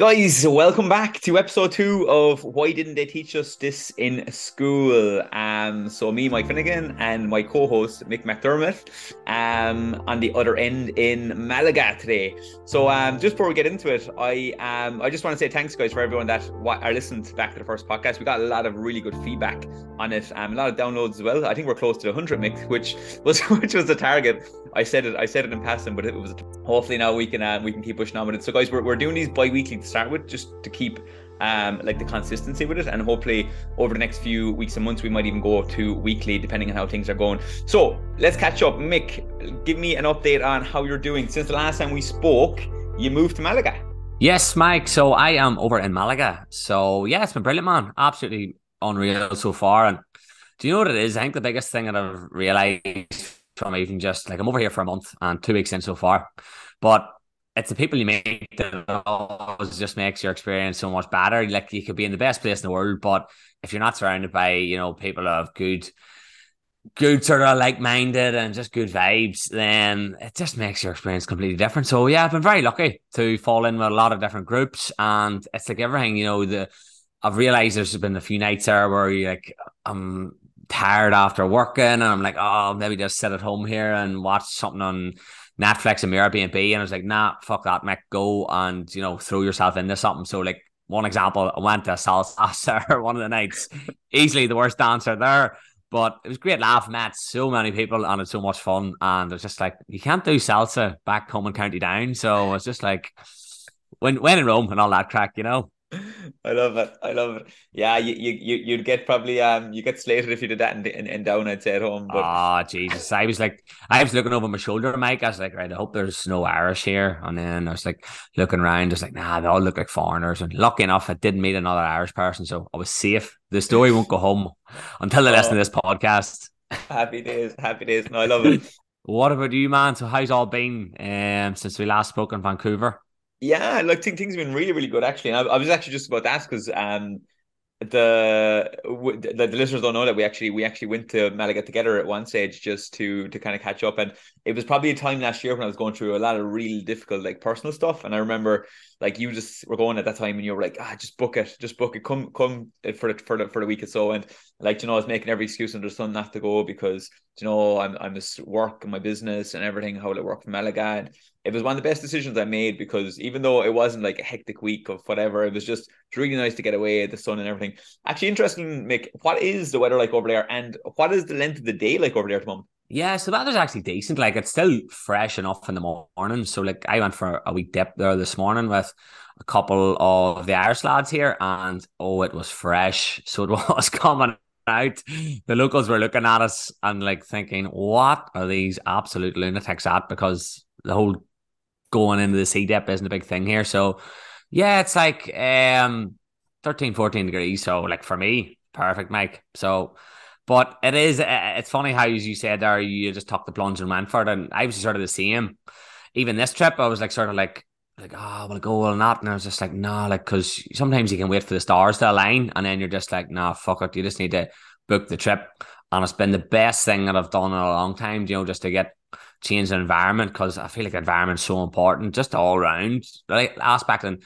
Guys, welcome back to episode two of Why Didn't They Teach Us This in School? Um, so me, Mike Finnegan, and my co-host Mick McDermott, um, on the other end in Malaga today. So um, just before we get into it, I um, I just want to say thanks, guys, for everyone that are listened back to the first podcast. We got a lot of really good feedback on it, um, a lot of downloads as well. I think we're close to 100, Mick, which was which was the target. I said it, I said it in passing, but it was hopefully now we can uh, we can keep pushing on with it. So guys, we're, we're doing these bi-weekly to start with, just to keep um like the consistency with it, and hopefully over the next few weeks and months we might even go to weekly depending on how things are going. So let's catch up, Mick. Give me an update on how you're doing since the last time we spoke. You moved to Malaga. Yes, Mike. So I am over in Malaga. So yeah, it's been brilliant, man. Absolutely unreal so far. And do you know what it is? I think the biggest thing that I've realized from even just like I'm over here for a month and two weeks in so far, but it's the people you meet that always just makes your experience so much better. Like you could be in the best place in the world, but if you're not surrounded by you know people of good, good sort of like minded and just good vibes, then it just makes your experience completely different. So yeah, I've been very lucky to fall in with a lot of different groups, and it's like everything you know the. I've realized there's been a few nights there where you like I'm tired after working and I'm like, oh, maybe just sit at home here and watch something on Netflix and Airbnb. And I was like, nah, fuck that, Mick, go and, you know, throw yourself into something. So, like, one example, I went to salsa one of the nights, easily the worst dancer there. But it was great laugh, met so many people and it's so much fun. And it was just like, you can't do salsa back home in County Down. So it's just like, when, when in Rome and all that crack, you know? I love it. I love it. Yeah, you you you'd get probably um you get slated if you did that in, in, in down. I'd say at home. But oh Jesus, I was like I was looking over my shoulder, Mike. I was like, right, I hope there's no Irish here. And then I was like looking around, just like, nah, they all look like foreigners. And lucky enough, I didn't meet another Irish person, so I was safe. The story won't go home until they listen to this podcast. Happy days, happy days. No, I love it. what about you, man? So how's all been um since we last spoke in Vancouver? Yeah, like think things have been really, really good actually. And I, I was actually just about to ask because um, the, the the listeners don't know that we actually we actually went to Malaga together at one stage just to to kind of catch up, and it was probably a time last year when I was going through a lot of really difficult like personal stuff, and I remember like you just were going at that time and you were like ah just book it, just book it, come come for the for the for the week or so, and like you know I was making every excuse under the sun not to go because you know I'm I'm just work and my business and everything how will it work from Malaga, and it was one of the best decisions I made because even though it wasn't like a hectic week of whatever, it was just it's really nice to get away, the sun and everything. Actually, interesting, Mick. What is the weather like over there, and what is the length of the day like over there at the moment? Yeah, so the weather's actually decent. Like it's still fresh enough in the morning. So like I went for a wee dip there this morning with a couple of the Irish lads here, and oh, it was fresh. So it was coming out. The locals were looking at us and like thinking, what are these absolute lunatics at? Because the whole going into the sea depth isn't a big thing here. So yeah, it's like um 13, 14 degrees. So like for me, perfect, Mike. So but it is it's funny how as you said there, you just took the plunge for it. And I was sort of the same. Even this trip, I was like sort of like like, oh, will I go or not? And I was just like, no, nah, like, because sometimes you can wait for the stars to align, and then you're just like, nah, fuck it. You just need to book the trip. And it's been the best thing that I've done in a long time, you know, just to get change the environment because I feel like the environment's so important, just all around right aspect. And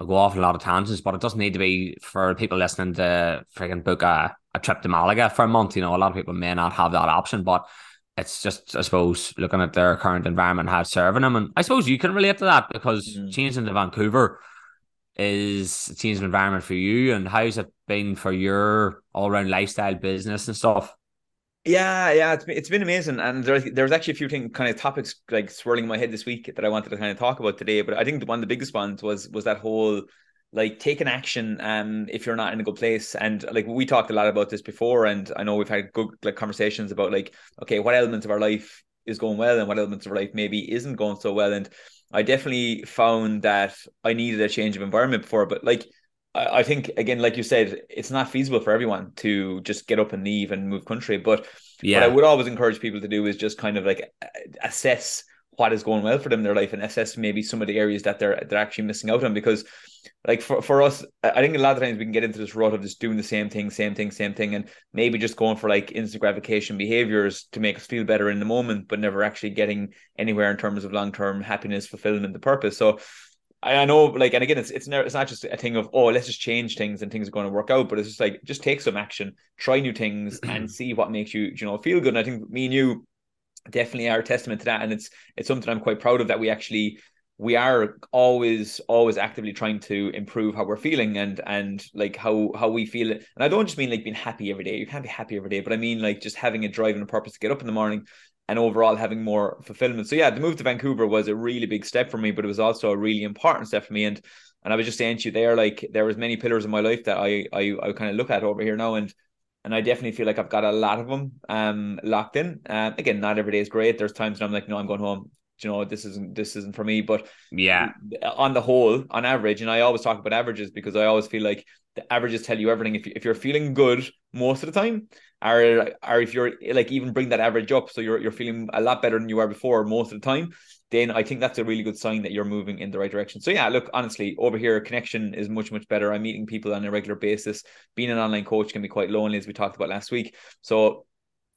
I go off a lot of tangents, but it doesn't need to be for people listening to freaking book a, a trip to Malaga for a month. You know, a lot of people may not have that option, but it's just, I suppose, looking at their current environment, how it's serving them. And I suppose you can relate to that because mm. changing to Vancouver is a change of environment for you. And how's it been for your all around lifestyle business and stuff? Yeah, yeah, it's been, it's been amazing, and there's there's actually a few things, kind of topics like swirling in my head this week that I wanted to kind of talk about today. But I think one of the biggest ones was was that whole like taking action um if you're not in a good place. And like we talked a lot about this before and I know we've had good like conversations about like okay what elements of our life is going well and what elements of our life maybe isn't going so well. And I definitely found that I needed a change of environment before but like I, think again, like you said, it's not feasible for everyone to just get up and leave and move country. But yeah, what I would always encourage people to do is just kind of like uh, assess what is going well for them in their life and assess maybe some of the areas that they're they're actually missing out on. Because like for, for us i think a lot of times we can get into this rut of just doing the same thing same thing same thing and maybe just going for like instant gratification behaviors to make us feel better in the moment but never actually getting anywhere in terms of long-term happiness fulfillment the purpose. So I know, like, and again, it's it's never, it's not just a thing of oh, let's just change things and things are going to work out, but it's just like just take some action, try new things, and see what makes you you know feel good. And I think me and you definitely are testament to that, and it's it's something I'm quite proud of that we actually we are always always actively trying to improve how we're feeling and and like how how we feel. And i don't just mean like being happy every day. You can't be happy every day but i mean like just having a drive and a purpose to get up in the morning and overall having more fulfillment. So yeah the move to vancouver was a really big step for me but it was also a really important step for me. And and i was just saying to you there like there was many pillars in my life that i i, I kind of look at over here now and and I definitely feel like I've got a lot of them um locked in. Um, again, not every day is great. There's times when I'm like, no, I'm going home. You know this isn't this isn't for me. But yeah. on the whole on average and i always talk about averages because i always feel like the averages tell you everything. If, you, if you're feeling good most of the time or or if you're like even bring that average up so you're you're feeling a lot better than you were before most of the time then i think that's a really good sign that you're moving in the right direction. So yeah look honestly over here connection is much much better. I'm meeting people on a regular basis. Being an online coach can be quite lonely as we talked about last week. So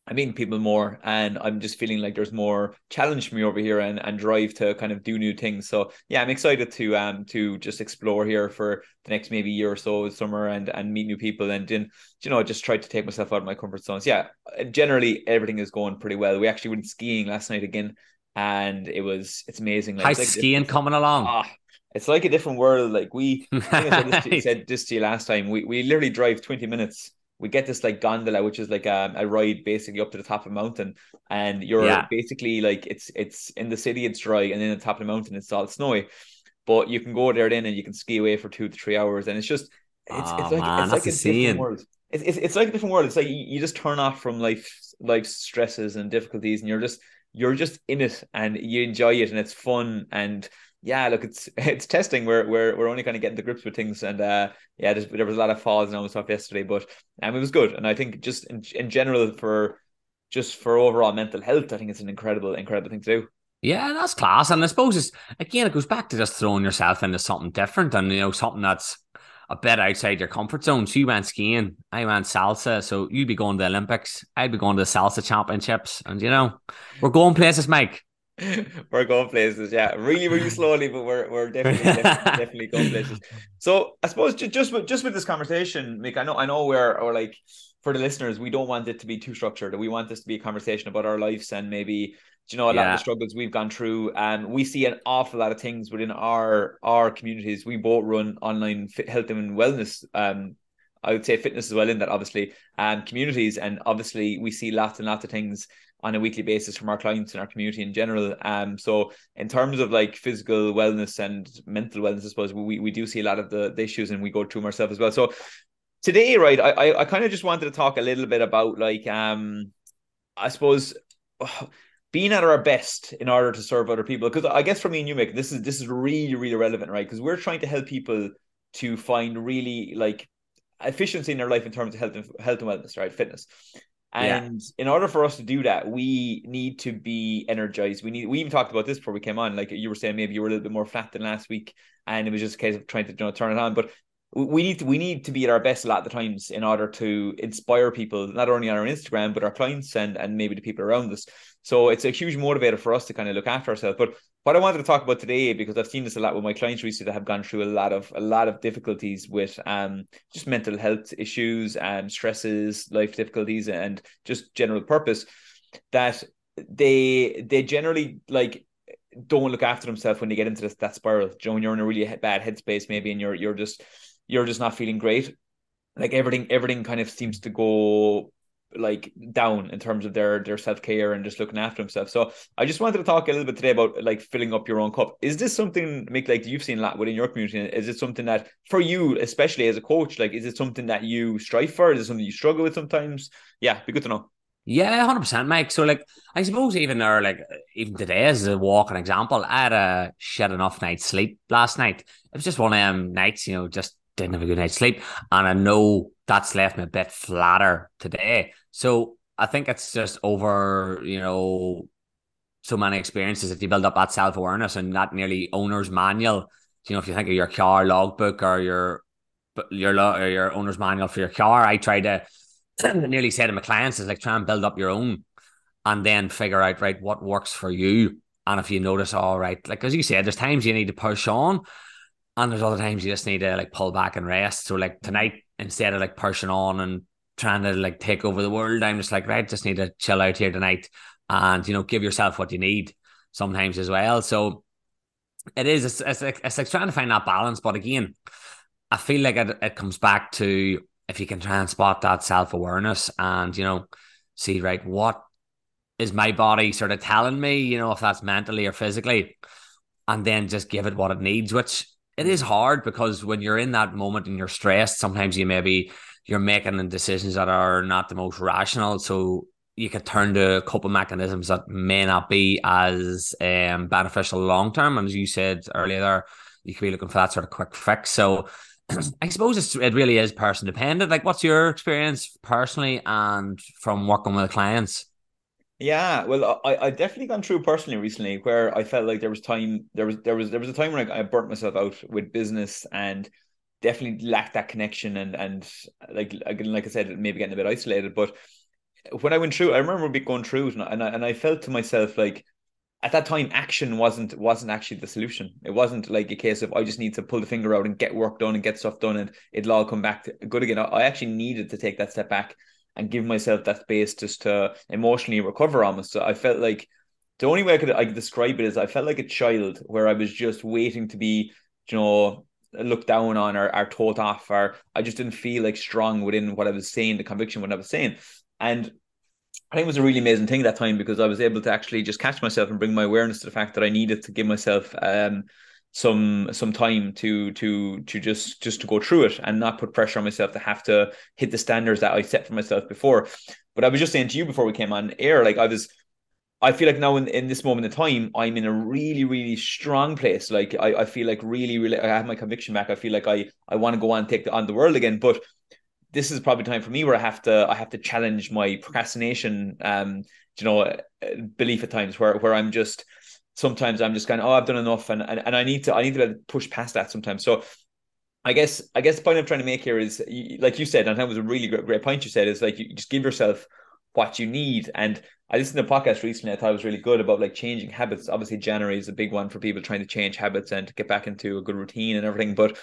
I'm meeting people more and I'm just feeling like there's more challenge for me over here and, and drive to kind of do new things. So yeah, I'm excited to um to just explore here for the next maybe year or so summer and and meet new people and then you know just try to take myself out of my comfort zones. Yeah, generally everything is going pretty well. We actually went skiing last night again and it was it's amazing. Like, How's like skiing coming along? Ah, it's like a different world. Like we I, I said, this to, said this to you last time. We we literally drive 20 minutes we get this like gondola, which is like a, a ride basically up to the top of a mountain, and you're yeah. basically like it's it's in the city it's dry, and then the top of the mountain it's all snowy, but you can go there then and you can ski away for two to three hours, and it's just it's, oh, it's like man, it's like a different world. It's, it's, it's like a different world. It's like you, you just turn off from life life stresses and difficulties, and you're just you're just in it and you enjoy it and it's fun and yeah, look, it's it's testing. We're we're we're only kind of getting the grips with things, and uh, yeah, there was a lot of falls and all stuff yesterday, but um, it was good. And I think just in, in general for just for overall mental health, I think it's an incredible incredible thing to do. Yeah, that's class, and I suppose it's again it goes back to just throwing yourself into something different, and you know something that's a bit outside your comfort zone. So you went skiing, I went salsa. So you'd be going to the Olympics, I'd be going to the salsa championships, and you know we're going places, Mike. we're going places, yeah, really, really slowly, but we're we're definitely definitely, definitely going places. So I suppose just just with just with this conversation, Mick, I know I know we're or like for the listeners, we don't want it to be too structured. We want this to be a conversation about our lives and maybe you know a lot yeah. of the struggles we've gone through. And we see an awful lot of things within our our communities. We both run online fit, health and wellness um I would say fitness as well in that obviously and um, communities and obviously we see lots and lots of things on a weekly basis from our clients and our community in general. Um, so in terms of like physical wellness and mental wellness, I suppose we, we do see a lot of the, the issues and we go through them ourselves as well. So today, right, I, I, I kind of just wanted to talk a little bit about like um I suppose being at our best in order to serve other people. Because I guess for me and you, Mick, this is this is really, really relevant, right? Because we're trying to help people to find really like efficiency in their life in terms of health and health and wellness, right? Fitness. And yeah. in order for us to do that, we need to be energized. We need. We even talked about this before we came on. Like you were saying, maybe you were a little bit more flat than last week, and it was just a case of trying to you know, turn it on. But we need to we need to be at our best a lot of the times in order to inspire people, not only on our Instagram but our clients and and maybe the people around us. So it's a huge motivator for us to kind of look after ourselves. But what I wanted to talk about today, because I've seen this a lot with my clients recently that have gone through a lot of a lot of difficulties with um just mental health issues and stresses, life difficulties, and just general purpose, that they they generally like don't look after themselves when they get into this, that spiral. You know, you're in a really bad headspace, maybe, and you're you're just you're just not feeling great. Like everything, everything kind of seems to go like down in terms of their their self care and just looking after themselves. So I just wanted to talk a little bit today about like filling up your own cup. Is this something, Mick, like you've seen a lot within your community? Is it something that for you, especially as a coach, like is it something that you strive for? Is it something you struggle with sometimes? Yeah, be good to know. Yeah, hundred percent, Mike. So, like, I suppose even there, like, even today as a walking example, I had a shit enough night's sleep last night. It was just one of them nights, you know, just didn't have a good night's sleep, and I know that's left me a bit flatter today. So I think it's just over, you know, so many experiences that you build up that self awareness and that nearly owner's manual. You know, if you think of your car logbook or your your or your owner's manual for your car, I try to nearly say to my clients is like try and build up your own, and then figure out right what works for you. And if you notice, all right, like as you said, there's times you need to push on, And there's other times you just need to like pull back and rest. So like tonight, instead of like pushing on and trying to like take over the world, I'm just like, right, just need to chill out here tonight and you know, give yourself what you need sometimes as well. So it is it's, it's, like, it's like trying to find that balance. But again, I feel like it, it comes back to if you can try and spot that self awareness and you know see right what is my body sort of telling me, you know, if that's mentally or physically, and then just give it what it needs, which it is hard because when you're in that moment and you're stressed, sometimes you maybe you're making decisions that are not the most rational. So you could turn to coping mechanisms that may not be as um, beneficial long term. And as you said earlier, there, you could be looking for that sort of quick fix. So I suppose it's, it really is person dependent. Like, what's your experience personally and from working with clients? Yeah, well, I I definitely gone through personally recently where I felt like there was time there was there was there was a time when I, I burnt myself out with business and definitely lacked that connection and and like again like I said maybe getting a bit isolated. But when I went through, I remember going through it and I, and I felt to myself like at that time action wasn't wasn't actually the solution. It wasn't like a case of i just need to pull the finger out and get work done and get stuff done and it'll all come back to good again. I actually needed to take that step back and give myself that space just to emotionally recover almost so i felt like the only way i could, I could describe it is i felt like a child where i was just waiting to be you know looked down on or, or told off or i just didn't feel like strong within what i was saying the conviction what i was saying. And I think it was a really amazing thing that time because I was able to actually just catch myself and bring my awareness to the fact that I needed to give myself um, some some time to to to just just to go through it and not put pressure on myself to have to hit the standards that I set for myself before. But I was just saying to you before we came on air, like I was I feel like now in, in this moment in time, I'm in a really, really strong place. Like I, I feel like really, really I have my conviction back. I feel like I I want to go on and take the, on the world again. But this is probably time for me where I have to I have to challenge my procrastination um you know belief at times where where I'm just sometimes I'm just kind of oh I've done enough and and, and I need to I need to push past that sometimes. So I guess I guess the point I'm trying to make here is like you said and that was a really great, great point you said is like you just give yourself what you need. And I listened to a podcast recently I thought it was really good about like changing habits. Obviously January is a big one for people trying to change habits and get back into a good routine and everything but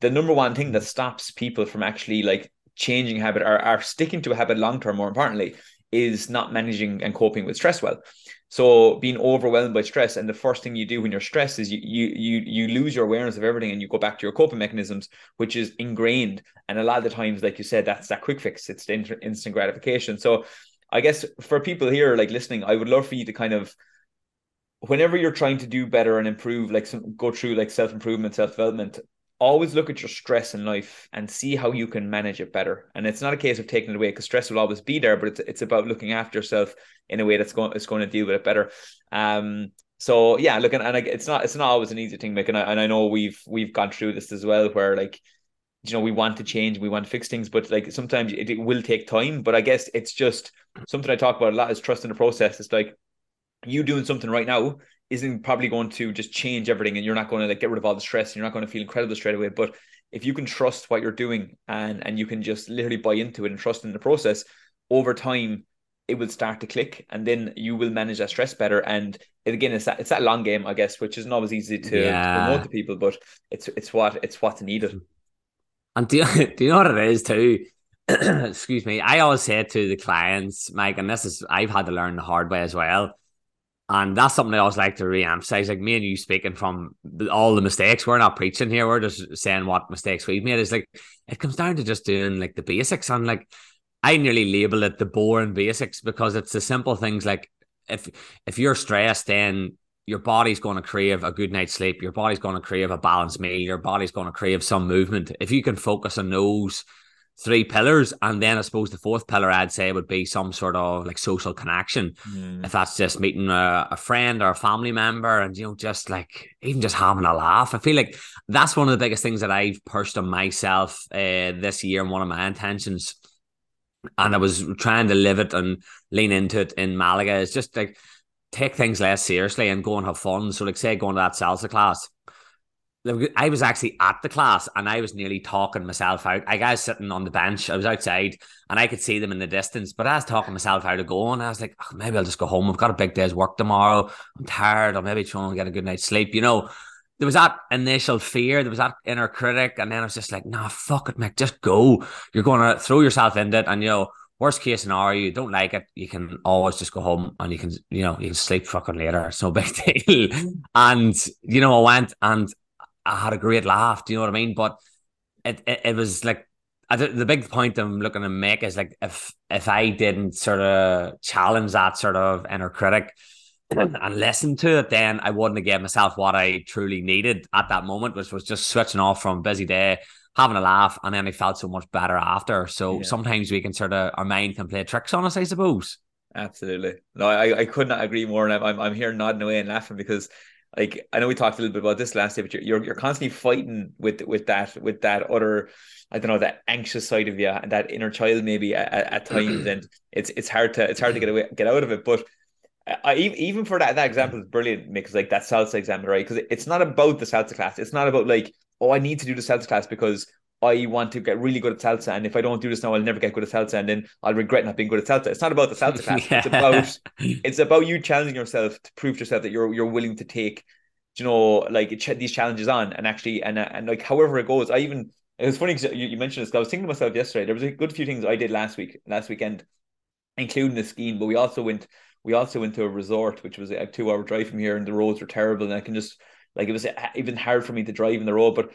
the number one thing that stops people from actually like changing habit or are sticking to a habit long term, more importantly, is not managing and coping with stress well. So being overwhelmed by stress, and the first thing you do when you're stressed is you you you you lose your awareness of everything, and you go back to your coping mechanisms, which is ingrained. And a lot of the times, like you said, that's that quick fix. It's the instant gratification. So I guess for people here like listening, I would love for you to kind of whenever you're trying to do better and improve, like some go through like self improvement, self development, always look at your stress in life and see how you can manage it better. And it's not a case of taking it away because stress will always be there, but it's it's about looking after yourself in a way that's going it's going to deal with it better. Um. So yeah, look, and, and it's not it's not always an easy thing, Mick, and I, and I know we've we've gone through this as well, where like you know we want to change, we want to fix things, but like sometimes it, it will take time. But I guess it's just something I talk about a lot is trust in the process. It's like you doing something right now isn't probably going to just change everything and you're not going to like get rid of all the stress and you're not going to feel incredible straight away. But if you can trust what you're doing and and you can just literally buy into it and trust in the process over time it will start to click and then you will manage that stress better. And it, again it's that it's that long game i guess which isn't always easy to, yeah. to promote to people but it's it's what it's what's needed. And do you, do you know what it is too? Excuse me. I always say to the clients mike and this is i've had to learn the hard way as well and that's something I always like to re-emphasize. Like me and you speaking from all the mistakes. We're not preaching here. We're just saying what mistakes we've made. Is like it comes down to just doing like the basics. And like I nearly label it the boring basics because it's the simple things like if if you're stressed, then your body's going to crave a good night's sleep. Your body's going to crave a balanced meal. Your body's going to crave some movement. If you can focus on those three pillars. And then I suppose the fourth pillar I'd say would be some sort of like social connection. Mm. If that's just meeting a, a, friend or a family member and, you know, just like even just having a laugh. I feel like that's one of the biggest things that I've pushed on myself uh, this year and one of my intentions. And I was trying to live it and lean into it in Malaga is just like take things less seriously and go and have fun. So, like, say, going to that salsa class I was actually at the class and I was nearly talking myself out. I was sitting on the bench. I was outside and I could see them in the distance, but I was talking myself out of going. I was like, oh, maybe I'll just go home. I've got a big day's work tomorrow. I'm tired. I'll maybe try and get a good night's sleep, you know. there was that initial fear, there was that inner critic, and then I was just like, nah, fuck it, Mick, just go. You're going to throw yourself into it, and you know, worst case scenario, you don't like it, you can always just go home and you can, you know, you can sleep fucking later. It's no big deal. Mm. and you know, I went and I had a great laugh. Do you know what I mean? But it, it, it was like the big point I'm looking to make is like if if I didn't sort of challenge that sort of inner critic and listen to it, then I wouldn't have given myself what I truly needed at that moment, which was just switching off from busy day, having a laugh, and then I felt so much better after. So yeah. sometimes we can sort of our mind can play tricks on us, I suppose. Absolutely. No, I, I could not agree more. And I'm I'm here nodding away and laughing because like I know we talked a little bit about this last day, but you're you're constantly fighting with with that with that other I don't know that anxious side of you and that inner child maybe at, at times, and it's it's hard to it's hard to get away get out of it. But I, even for that that example is brilliant because like that salsa example, right? Because it's not about the salsa class. It's not about like oh I need to do the salsa class because I want to get really good at salsa, and if I don't do this now, I'll never get good at salsa, and then I'll regret not being good at salsa. It's not about the salsa class. yeah. It's about it's about you challenging yourself to prove to yourself that you're you're willing to take, you know, like these challenges on, and actually, and uh, and like however it goes. I even it was funny because you, you mentioned this. I was thinking to myself yesterday. There was a good few things I did last week, last weekend, including the skiing. But we also went, we also went to a resort, which was a two-hour drive from here, and the roads were terrible. And I can just like it was uh, even hard for me to drive in the road. But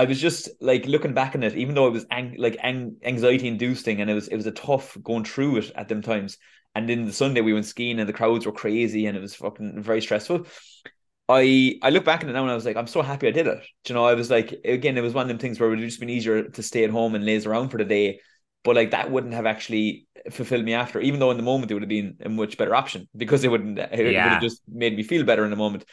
I was just like looking back on it, even though it was ang- like ang- anxiety inducing, and it was it was a tough going through it at them times. And then the Sunday we went skiing, and the crowds were crazy, and it was fucking very stressful. I I look back at it now and I was like, I'm so happy I did it. You know, I was like, again, it was one of them things where it would just been easier to stay at home and laze around for the day but like that wouldn't have actually fulfilled me after even though in the moment it would have been a much better option because it wouldn't it yeah. would have just made me feel better in the moment.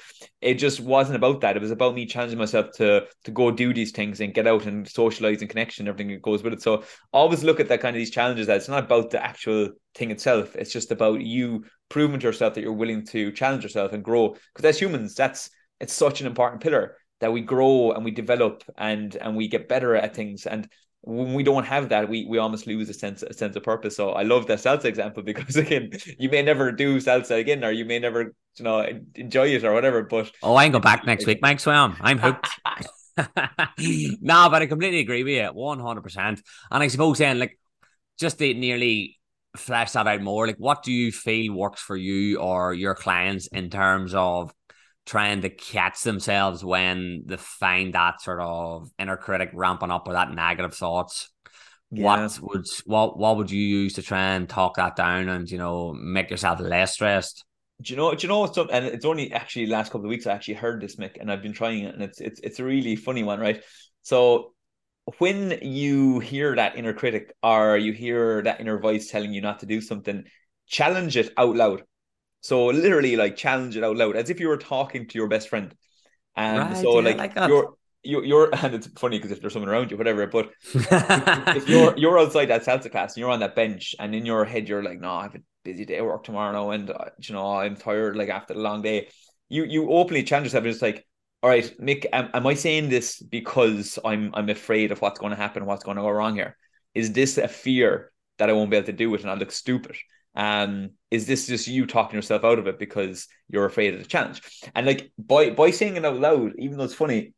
It just wasn't about that. It was about me challenging myself to to go do these things and get out and socialize and connection everything that goes with it. So always look at that kind of these challenges that it's not about the actual thing itself. It's just about you proving to yourself that you're willing to challenge yourself and grow because as humans that's it's such an important pillar that we grow and we develop and and we get better at things. And when we don't have that, we we almost lose a sense a sense of purpose. So I love that salsa example because again, you may never do salsa again, or you may never you know enjoy it or whatever. But oh, I ain't go back next week, Mike Swam. I'm hooked. no, but I completely agree with you, one hundred percent. And I suppose then, like, just to nearly flesh that out more, like, what do you feel works for you or your clients in terms of trying to catch themselves when they find that sort of inner critic ramping up or that negative thoughts. Yeah. What would what what would you use to try and talk that down and you know make yourself less stressed? Do you know? Do you know what's up? And it's only actually last couple of weeks I actually heard this, Mick, and I've been trying it, and it's it's it's a really funny one, right? So when you hear that inner critic or you hear that inner voice telling you not to do something, challenge it out loud. So literally like challenge it out loud as if you were talking to your best friend. And right, so yeah, like, like you're you're, you're and it's funny because if there's someone around you, whatever. But if, you're you're outside that salsa class and you're on that bench, and in your head you're like, no, I have a busy day at work tomorrow, and uh, you know I'm tired, like after the long day. You you openly challenge yourself and it's like, all right, Mick, am, am I saying this because I'm I'm afraid of what's going to happen, what's going to go wrong here? Is this a fear that I won't be able to do it and I look stupid? Um, is this just you talking yourself out of it because you're afraid of the challenge? And like by by saying it out loud, even though it's funny,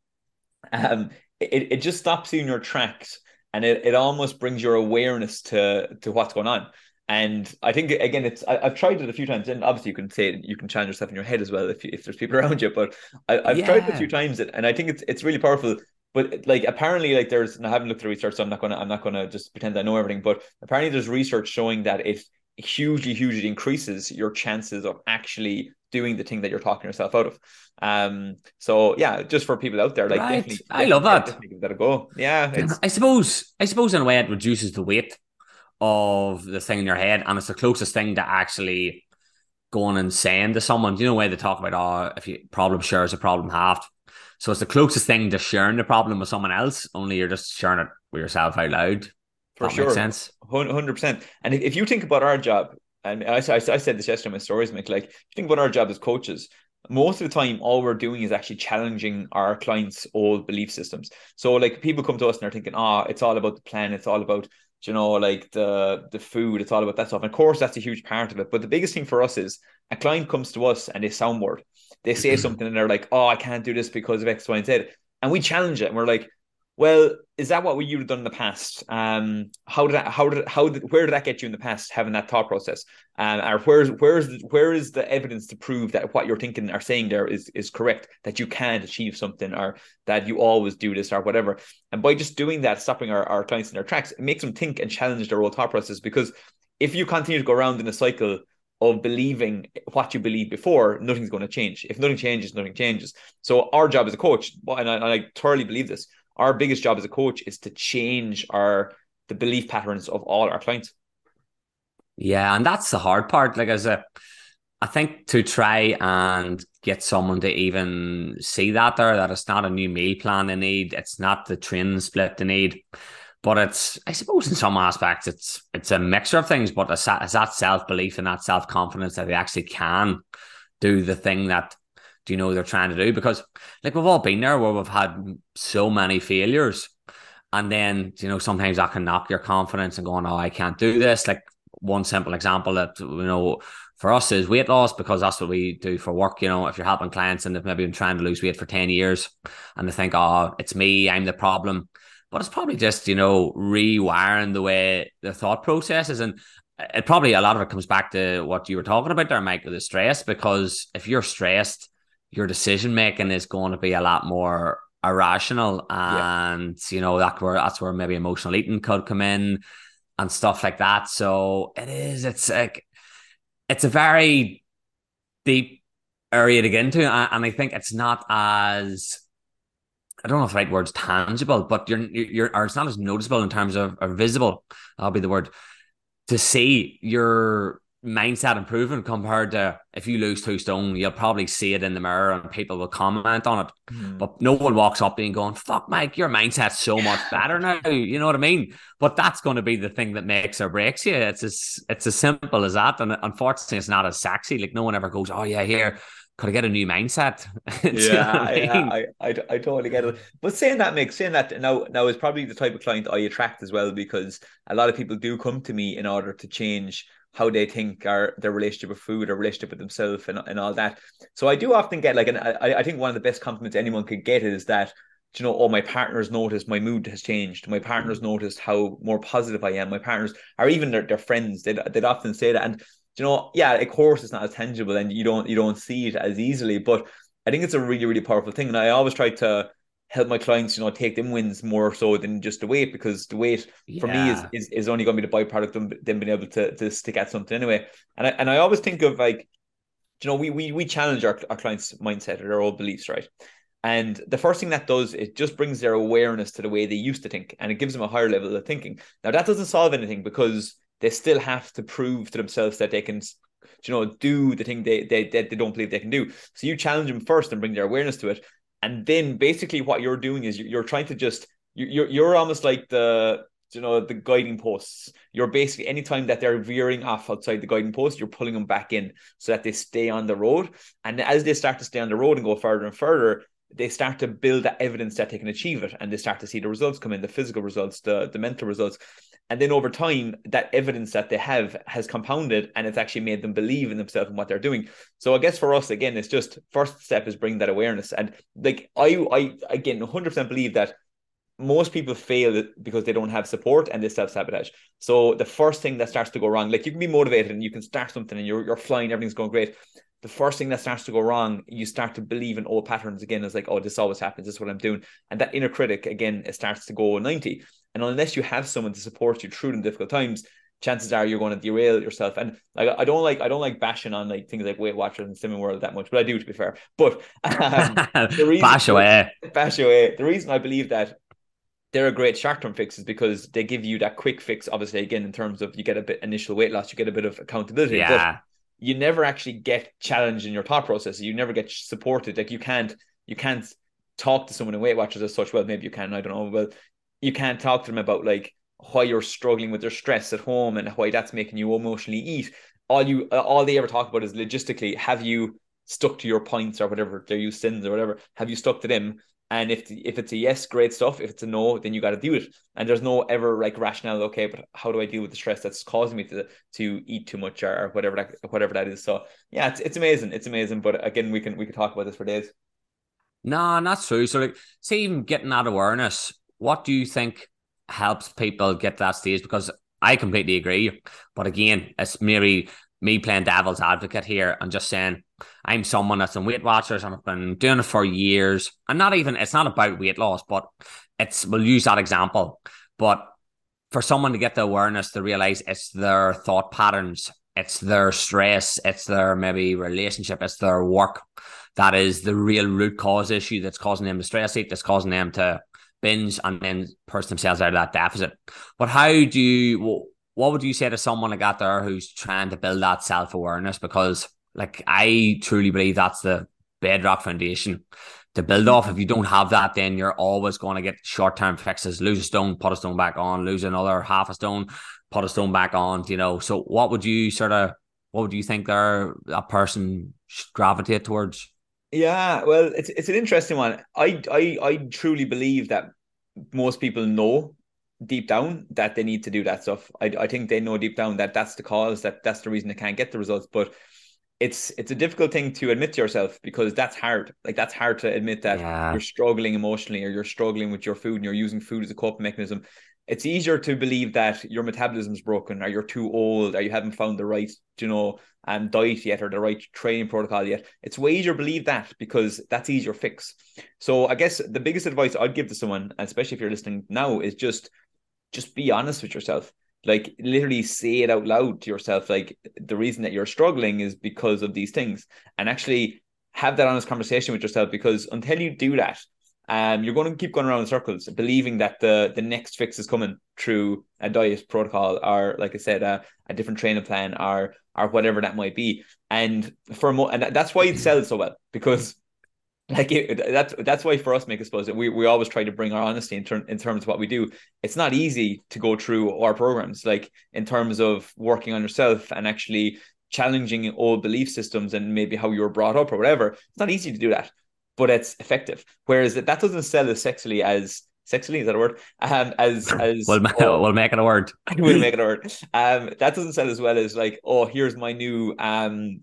um, it, it just stops you in your tracks and it, it almost brings your awareness to to what's going on. And I think again, it's I, have tried it a few times, and obviously you can say it, you can challenge yourself in your head as well if you, if there's people around you. But I, have yeah. tried it a few times, and I think it's it's really powerful. But like apparently, like there's and I haven't looked at the research, so I'm not gonna I'm not gonna just pretend I know everything. But apparently, there's research showing that if hugely, hugely increases your chances of actually doing the thing that you're talking yourself out of. Um, so yeah, just for people out there, like right. definitely, I love that. Give that a go. Yeah, I suppose, I suppose in a way it reduces the weight of the thing in your head, and it's the closest thing to actually going and saying to someone. You know, way they talk about, oh, if you problem shares a problem halved. So it's the closest thing to sharing the problem with someone else. Only you're just sharing it with yourself out loud. For that sure, sense. Hundred percent. And if, if you think about our job, and I, I, I said this yesterday in my stories, Mick, like if you think about our job as coaches, most of the time all we're doing is actually challenging our clients old belief systems. So like people come to us and they're thinking ah oh, it's all about the plan. It's all about you know like the the food. It's all about that stuff. And of course that's a huge part of it. But the biggest thing for us is a client comes to us and they soundboard they say something and they're like oh i can't do this because of x y and z. And we challenge it. And we're like well, is that what you'd have done in the past? Um, how did that, how did how did where did that get you in the past having that thought process? Um, or where's where's the, where is the evidence to prove that what you're thinking or saying there is is correct? That you can't achieve something or that you always do this or whatever. And by just doing that, stopping our, our clients in their tracks, it makes them think and challenge their old thought process. Because if you continue to go around in a cycle of believing what you believed before, nothing's going to change. If nothing changes, nothing changes. So our job as a coach, and I, and I thoroughly believe this our biggest job as a coach is to change our the belief patterns of all our clients. Yeah, and that's the hard part. Like as a I think to try and get someone to even see that there, that it's not a new meal plan they need, it's not the training split they need, but it's I suppose in some aspects it's it's a mixture of things, but it's that, it's that self belief and that self confidence that they actually can do the thing that you know they're trying to do? Because like we've all been there where we've had so many failures. And then, you know, sometimes that can knock your confidence and going, Oh, I can't do this. Like one simple example that, you know, for us is weight loss because that's what we do for work. You know, if you're helping clients and they've maybe been trying to lose weight for 10 years and they think, oh, it's me, I'm the problem. But it's probably just, you know, rewiring the way the thought processes. And uh, it probably a lot of it comes back to what you were talking about there, Mike, with the stress. Because if you're stressed, your decision making is going to be a lot more irrational and yeah. you know that where that's where maybe emotional eating could come in and stuff like that so it is it's like it's a very deep area to get into and i think it's not as I don't know if the right word's tangible, but you're you're or it's not as noticeable in terms of or visible. I'll be the word to see your mindset improvement compared to if you lose two stone, you'll probably see it in the mirror and people will comment on it. Mm. But no one walks up being going, fuck Mike, your mindset's so much better now. You know what I mean? But that's going to be the thing that makes or breaks you. It's as it's as simple as that. And unfortunately it's not as sexy. Like no one ever goes, Oh yeah, here. Could I get a new mindset? yeah, I, mean? yeah I, I, I totally get it. But saying that, makes saying that now now is probably the type of client I attract as well because a lot of people do come to me in order to change how they think or their relationship with food or relationship with themselves and, and all that. So I do often get like, and I, I think one of the best compliments anyone could get is that, you know, oh, my partner's noticed my mood has changed. My partner's mm-hmm. noticed how more positive I am. My partners, or even their, their friends, they'd, they'd often say that. And, you know, yeah, of course it's not as tangible and you don't, you don't see it as easily, but I think it's a really, really powerful thing. And I always try to, help my clients, you know, take them wins more so than just the weight because the weight yeah. for me is, is is only going to be the byproduct of them being able to to stick at something anyway. And I and I always think of like, you know, we we we challenge our, our clients' mindset or their old beliefs, right? And the first thing that does, it just brings their awareness to the way they used to think and it gives them a higher level of thinking. Now that doesn't solve anything because they still have to prove to themselves that they can you know do the thing they, they they don't believe they can do so you challenge them first and bring their awareness to it and then basically what you're doing is you're trying to just you're you're almost like the you know the guiding posts. You're basically anytime that they're veering off outside the guiding post you're pulling them back in so that they stay on the road. And as they start to stay on the road and go further and further they start to build that evidence that they can achieve it and they start to see the results come in the physical results the, the mental results and then over time, that evidence that they have has compounded and it's actually made them believe in themselves and what they're doing. So I guess for us, again, it's just first step is bring that awareness. And like I I again 100% believe that most people fail because they don't have support and they self-sabotage. So the first thing that starts to go wrong, like you can be motivated and you can start something and you're you're flying, everything's going great. The first thing that starts to go wrong, you start to believe in old patterns again. It's like, oh, this always happens. This is what I'm doing. And that inner critic, again, it starts to go 90. And unless you have someone to support you through the difficult times, chances are you're going to derail yourself. And like I don't like I don't like bashing on like things like Weight Watchers and Slimming World that much, but I do to be fair. But um, the reason, bash away, bash away. The reason I believe that they're a great short term fix is because they give you that quick fix. Obviously, again in terms of you get a bit initial weight loss, you get a bit of accountability. Yeah. But you never actually get challenged in your thought process. You never get supported. Like you can't you can't talk to someone in Weight Watchers as such. Well, maybe you can. I don't know. Well, you can't talk to them about like why you're struggling with their stress at home and why that's making you emotionally eat. All you all they ever talk about is logistically have you stuck to your points or whatever their use Syns or whatever? Have you stuck to them? And if if it's a yes, great stuff. If it's a no, then you got to do it. And there's no ever like rationale. Okay, but how do I deal with the stress that's causing me to to eat too much or, whatever that whatever that is? So yeah, it's it's amazing. It's amazing. But again, we can we can talk about this for days. No, not true. So like, say even getting that awareness, what do you think helps people get that stage? Because I completely agree. But again, it's maybe me playing devil's advocate here and just saying I'm someone that's in Weight Watchers and I've been doing it for years. And not even it's not about weight loss, but it's we'll use that example. But for someone to get the awareness to realize it's their thought patterns, it's their stress, it's their maybe relationship, it's their work that is the real root cause issue that's causing them to stress eat, that's causing them to binge and then push themselves out of that deficit. But how do you what would you say to someone like that there who's trying to build that self awareness? Because like I truly believe that's the bedrock foundation to build off. If you don't have that, then you're always going to get short term fixes. Lose a stone, put a stone back on. Lose another half a stone, put a stone back on. You know. So what would you sort of what would you think there a person should gravitate towards? Yeah, well, it's it's an interesting one. I I I truly believe that most people know deep down that they need to do that stuff. I I think they know deep down that that's the cause, that that's the reason they can't get the results. But it's it's a difficult thing to admit to yourself because that's hard. Like that's hard to admit that yeah. you're struggling emotionally or you're struggling with your food and you're using food as a coping mechanism. It's easier to believe that your metabolism's broken or you're too old or you haven't found the right, you know, um, diet yet or the right training protocol yet. It's way easier to believe that because that's easier fix. So I guess the biggest advice I'd give to someone, especially if you're listening now, is just just be honest with yourself. Like literally say it out loud to yourself like the reason that you're struggling is because of these things. And actually have that honest conversation with yourself because until you do that um, you're going to keep going around in circles believing that the the next fix is coming through a diet protocol or like i said a, a different training plan or or whatever that might be. And for more and that's why it sells so well because like it, that's that's why for us make suppose we, we always try to bring our honesty in, ter- in terms of what we do. It's not easy to go through our programs like in terms of working on yourself and actually challenging old belief systems and maybe how you were brought up or whatever. It's not easy to do that but it's effective. Whereas that, that doesn't sell as sexually as sexually is that a word? Um as as we'll, oh, we'll make it a word. We'll make it a word. Um that doesn't sell as well as like oh here's my new um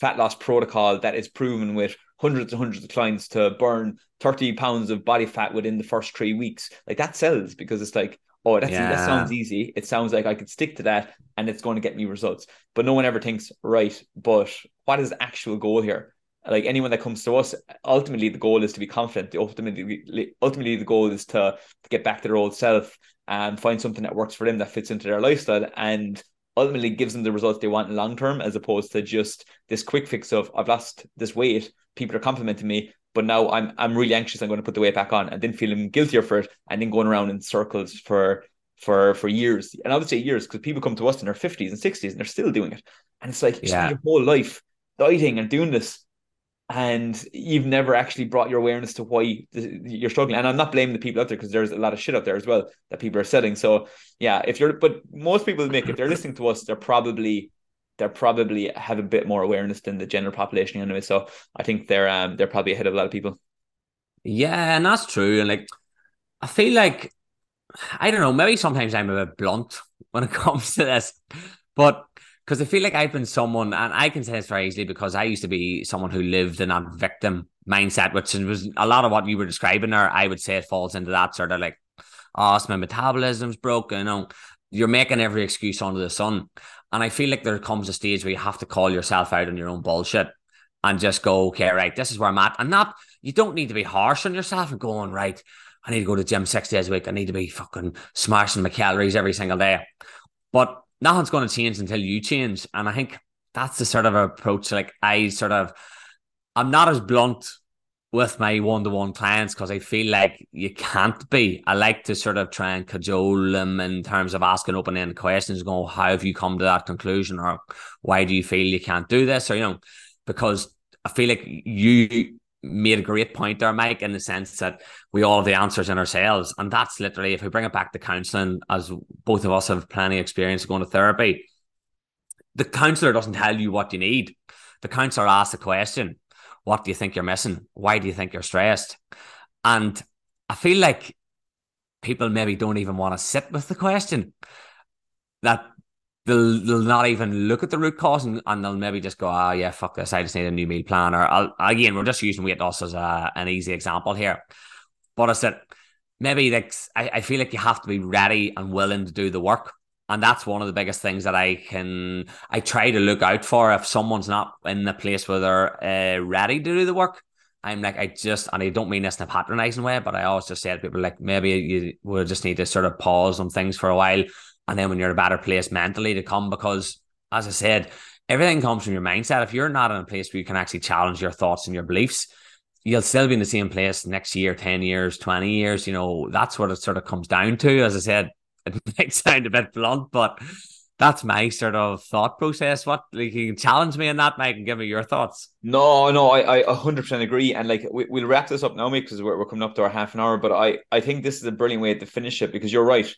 fat loss protocol that is proven with hundreds and hundreds of clients to burn 30 pounds of body fat within the first three weeks. Like that sells because it's like, oh, that's yeah. that sounds easy. It sounds like I could stick to that and it's going to get me results. But no one ever thinks, right, but what is the actual goal here? Like anyone that comes to us, ultimately the goal is to be confident. Ultimately, ultimately the goal is to, to get back to their old self and find something that works for them that fits into their lifestyle and ultimately gives them the results they want in long term, as opposed to just this quick fix of I've lost this weight people are complimenting me, but now I'm I'm really anxious. I'm going to put the weight back on, and then feeling guiltier for it, and then going around in circles for for for years. And I would say years because people come to us in their fifties and sixties, and they're still doing it. And it's like yeah. You spend your whole life dieting and doing this, and you've never actually brought your awareness to why you're struggling. And I'm not blaming the people out there because there's a lot of shit out there as well that people are selling. So yeah, if you're, but most people make if they're listening to us, they're probably they're probably have a bit more awareness than the general population anyway. So I think they're um they're probably ahead of a lot of people. Yeah, and that's true. And like I feel like I don't know, maybe sometimes I'm a bit blunt when it comes to this. But because I feel like I've been someone, and I can say this very easily because I used to be someone who lived in a victim mindset, which was a lot of what you were describing there. I would say it falls into that sort of like, oh, my metabolism's broken. You know, you're making every excuse under the sun. And I feel like there comes a stage where you have to call yourself out on your own bullshit and just go, okay, right, this is where I'm at. And not, you don't need to be harsh on yourself and going, right, I need to go to gym six days a week. I need to be fucking smashing my calories every single day. But nothing's going to change until you change. And I think that's the sort of approach. Like I sort of, I'm not as blunt with my one to one clients because I feel like you can't be. I like to sort of try and cajole them in terms of asking open ended questions, go, how have you come to that conclusion? Or why do you feel you can't do this? Or, you know, because I feel like you made a great point there, Mike, in the sense that we all have the answers in ourselves. And that's literally, if we bring it back to counseling, as both of us have plenty of experience going to therapy, the counselor doesn't tell you what you need the counselor asks a question, what do you think you're missing? Why do you think you're stressed? And I feel like people maybe don't even want to sit with the question. That they'll they'll not even look at the root cause and, and they'll maybe just go, oh yeah, fuck this, I just need a new meal plan. Or I'll, again, we're just using weight loss as a, an easy example here. But I said maybe like I, I feel like you have to be ready and willing to do the work. And that's one of the biggest things that I can I try to look out for if someone's not in the place where they're uh, ready to do the work. I'm like, I just, and I don't mean this in a patronizing way, but I always just say to people, like, maybe you will just need to sort of pause on things for a while. And then when you're in a better place mentally to come, because as I said, everything comes from your mindset. If you're not in a place where you can actually challenge your thoughts and your beliefs, you'll still be in the same place next year, 10 years, 20 years. You know, that's what it sort of comes down to. As I said, it might sound a bit blunt, but that's my sort of thought process. What like you can challenge me in that, Mike, and give me your thoughts. No, no, I, I 100% agree. And like we, we'll wrap this up now, Mike, because we're, we're coming up to our half an hour. But I, I think this is a brilliant way to finish it because you're right.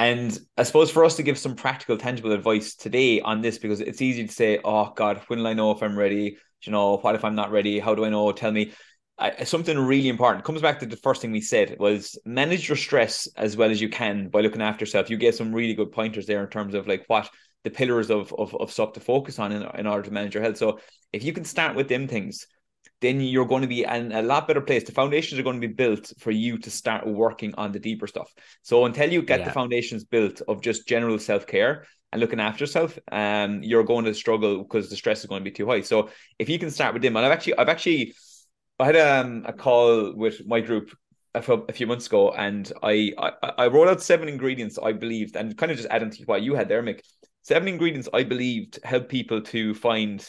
And I suppose for us to give some practical, tangible advice today on this, because it's easy to say, oh God, when will I know if I'm ready? You know, what if I'm not ready? How do I know? Tell me. I, something really important comes back to the first thing we said was manage your stress as well as you can by looking after yourself. You get some really good pointers there in terms of like what the pillars of of, of stuff to focus on in, in order to manage your health. So if you can start with them things, then you're going to be in a lot better place. The foundations are going to be built for you to start working on the deeper stuff. So until you get yeah. the foundations built of just general self care and looking after yourself, um, you're going to struggle because the stress is going to be too high. So if you can start with them, and I've actually, I've actually I had um, a call with my group a, a few months ago, and I, I I wrote out seven ingredients I believed, and kind of just adding to what you had there, Mick. Seven ingredients I believed help people to find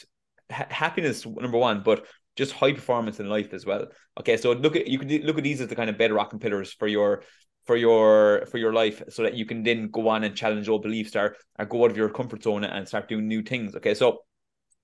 ha- happiness, number one, but just high performance in life as well. Okay, so look at you can look at these as the kind of bedrock and pillars for your for your for your life, so that you can then go on and challenge old beliefs, or, or go out of your comfort zone and start doing new things. Okay, so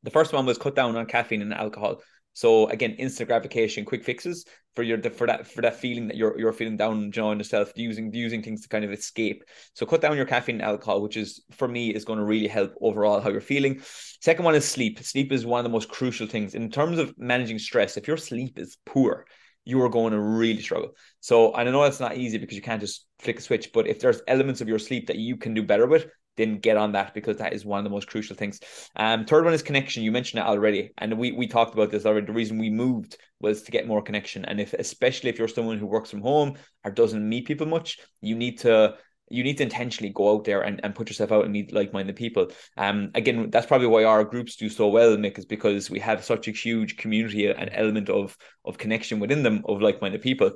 the first one was cut down on caffeine and alcohol. So again, instant gratification, quick fixes for your for that for that feeling that you're you're feeling down, you know, on yourself, using using things to kind of escape. So cut down your caffeine and alcohol, which is for me is going to really help overall how you're feeling. Second one is sleep. Sleep is one of the most crucial things in terms of managing stress. If your sleep is poor, you are going to really struggle. So I know that's not easy because you can't just flick a switch, but if there's elements of your sleep that you can do better with, then get on that because that is one of the most crucial things. Um, third one is connection. You mentioned it already, and we we talked about this already. The reason we moved was to get more connection, and if especially if you're someone who works from home or doesn't meet people much, you need to you need to intentionally go out there and, and put yourself out and meet like-minded people. Um, again, that's probably why our groups do so well, Mick, is because we have such a huge community and element of of connection within them of like-minded people.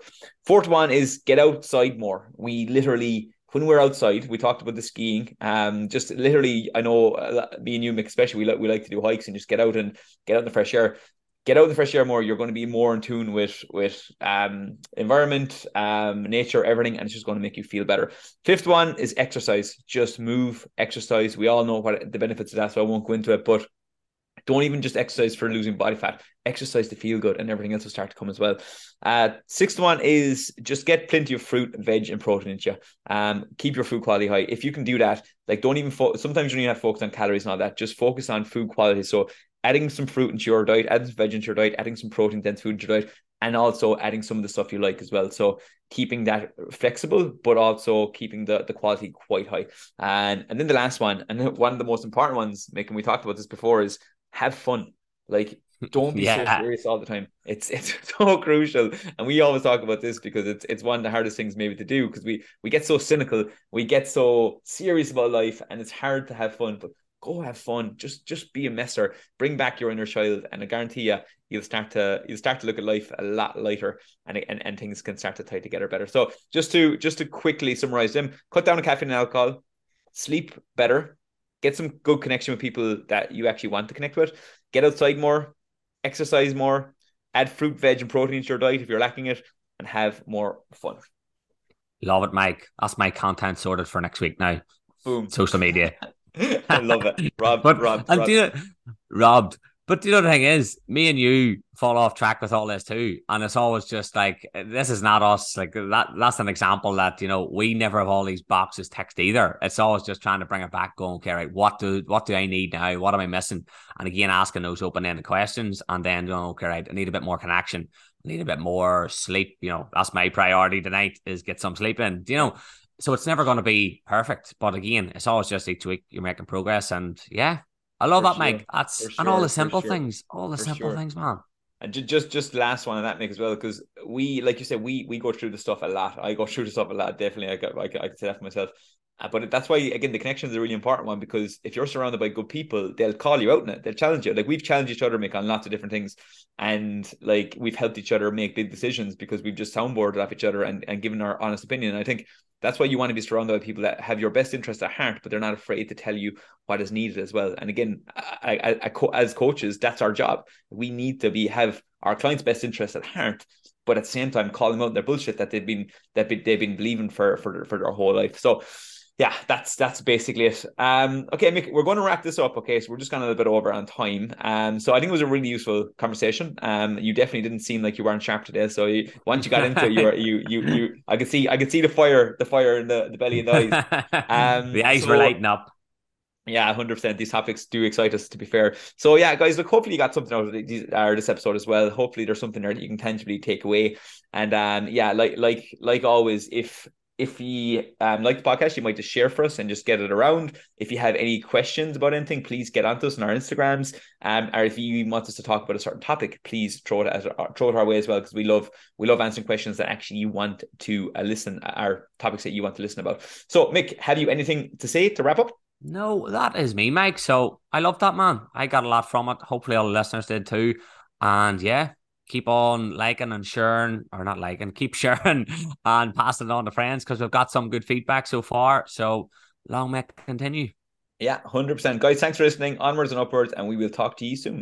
Fourth one is get outside more. We literally when we're outside, we talked about the skiing. Um, just literally, I know uh, me and you, Mick, especially, we like we like to do hikes and just get out and get out in the fresh air. Get out in the fresh air more. You're going to be more in tune with with um environment, um, nature, everything, and it's just going to make you feel better. Fifth one is exercise. Just move, exercise. We all know what the benefits of that, so I won't go into it. But don't even just exercise for losing body fat. Exercise to feel good, and everything else will start to come as well. Uh, sixth one is just get plenty of fruit, veg, and protein into you. Um, keep your food quality high. If you can do that, like don't even fo- sometimes you don't even have to focus on calories and all that. Just focus on food quality. So adding some fruit into your diet, adding some veg into your diet, adding some protein dense food into your diet, and also adding some of the stuff you like as well. So keeping that flexible, but also keeping the, the quality quite high. And and then the last one, and one of the most important ones, making we talked about this before, is have fun. Like don't be yeah. so serious all the time. It's it's so crucial, and we always talk about this because it's it's one of the hardest things maybe to do because we we get so cynical, we get so serious about life, and it's hard to have fun. But go have fun. Just just be a messer. Bring back your inner child, and I guarantee you, you'll start to you'll start to look at life a lot lighter, and and, and things can start to tie together better. So just to just to quickly summarize them: cut down on caffeine and alcohol, sleep better, get some good connection with people that you actually want to connect with, get outside more, exercise more, add fruit, veg, and protein to your diet if you're lacking it, and have more fun. Love it, Mike. That's my content sorted for next week now. Boom. Social media. I love it. Rob, but, Rob, Rob. You know, Rob, But the other thing is, me and you fall off track with all this too, and it's always just like this is not us. Like that. That's an example that you know we never have all these boxes text either. It's always just trying to bring it back, going, okay, right, what do what do I need now? What am I missing? And again, asking those open ended questions, and then going, okay, right, I need a bit more connection. I need a bit more sleep. You know, that's my priority tonight is get some sleep in. You know, so it's never going to be perfect, but again, it's always just each week you're making progress, and yeah, I love for that, sure. Mike. That's sure, and all the simple sure. things, all the for simple things, man. And just just last one on that, Mick, as well, because we, like you said, we we go through the stuff a lot. I go through the stuff a lot. Definitely, I got I, I could say that for myself. Uh, but that's why again the connection is a really important one because if you're surrounded by good people, they'll call you out in it. They'll challenge you. Like we've challenged each other, make on lots of different things, and like we've helped each other make big decisions because we've just soundboarded off each other and, and given our honest opinion. And I think that's why you want to be surrounded by people that have your best interest at heart, but they're not afraid to tell you what is needed as well. And again, I, I, I, as coaches, that's our job. We need to be have our clients' best interest at heart, but at the same time, calling out their bullshit that they've been that they've been believing for for for their whole life. So yeah, that's that's basically it. Um, okay, Mick, we're going to wrap this up. Okay, so we're just going a little bit over on time. Um, so I think it was a really useful conversation. Um, you definitely didn't seem like you weren't sharp today. So you, once you got into it, you were you you you. I could see I could see the fire, the fire in the, the belly and the eyes. Um, the eyes so, were lighting up. Yeah, hundred percent. These topics do excite us. To be fair, so yeah, guys, look. Hopefully, you got something out of these, uh, this episode as well. Hopefully, there's something there that you can tangibly take away. And um, yeah, like like like always, if if you um, like the podcast, you might just share for us and just get it around. If you have any questions about anything, please get onto us on our Instagrams. Um, or if you want us to talk about a certain topic, please throw it as throw it our way as well because we love we love answering questions that actually you want to uh, listen are topics that you want to listen about. So, Mick, have you anything to say to wrap up? No, that is me, Mike. So I love that man. I got a lot from it. Hopefully, all the listeners did too. And yeah, keep on liking and sharing, or not liking, keep sharing and passing it on to friends because we've got some good feedback so far. So long may continue. Yeah, 100%. Guys, thanks for listening. Onwards and upwards, and we will talk to you soon.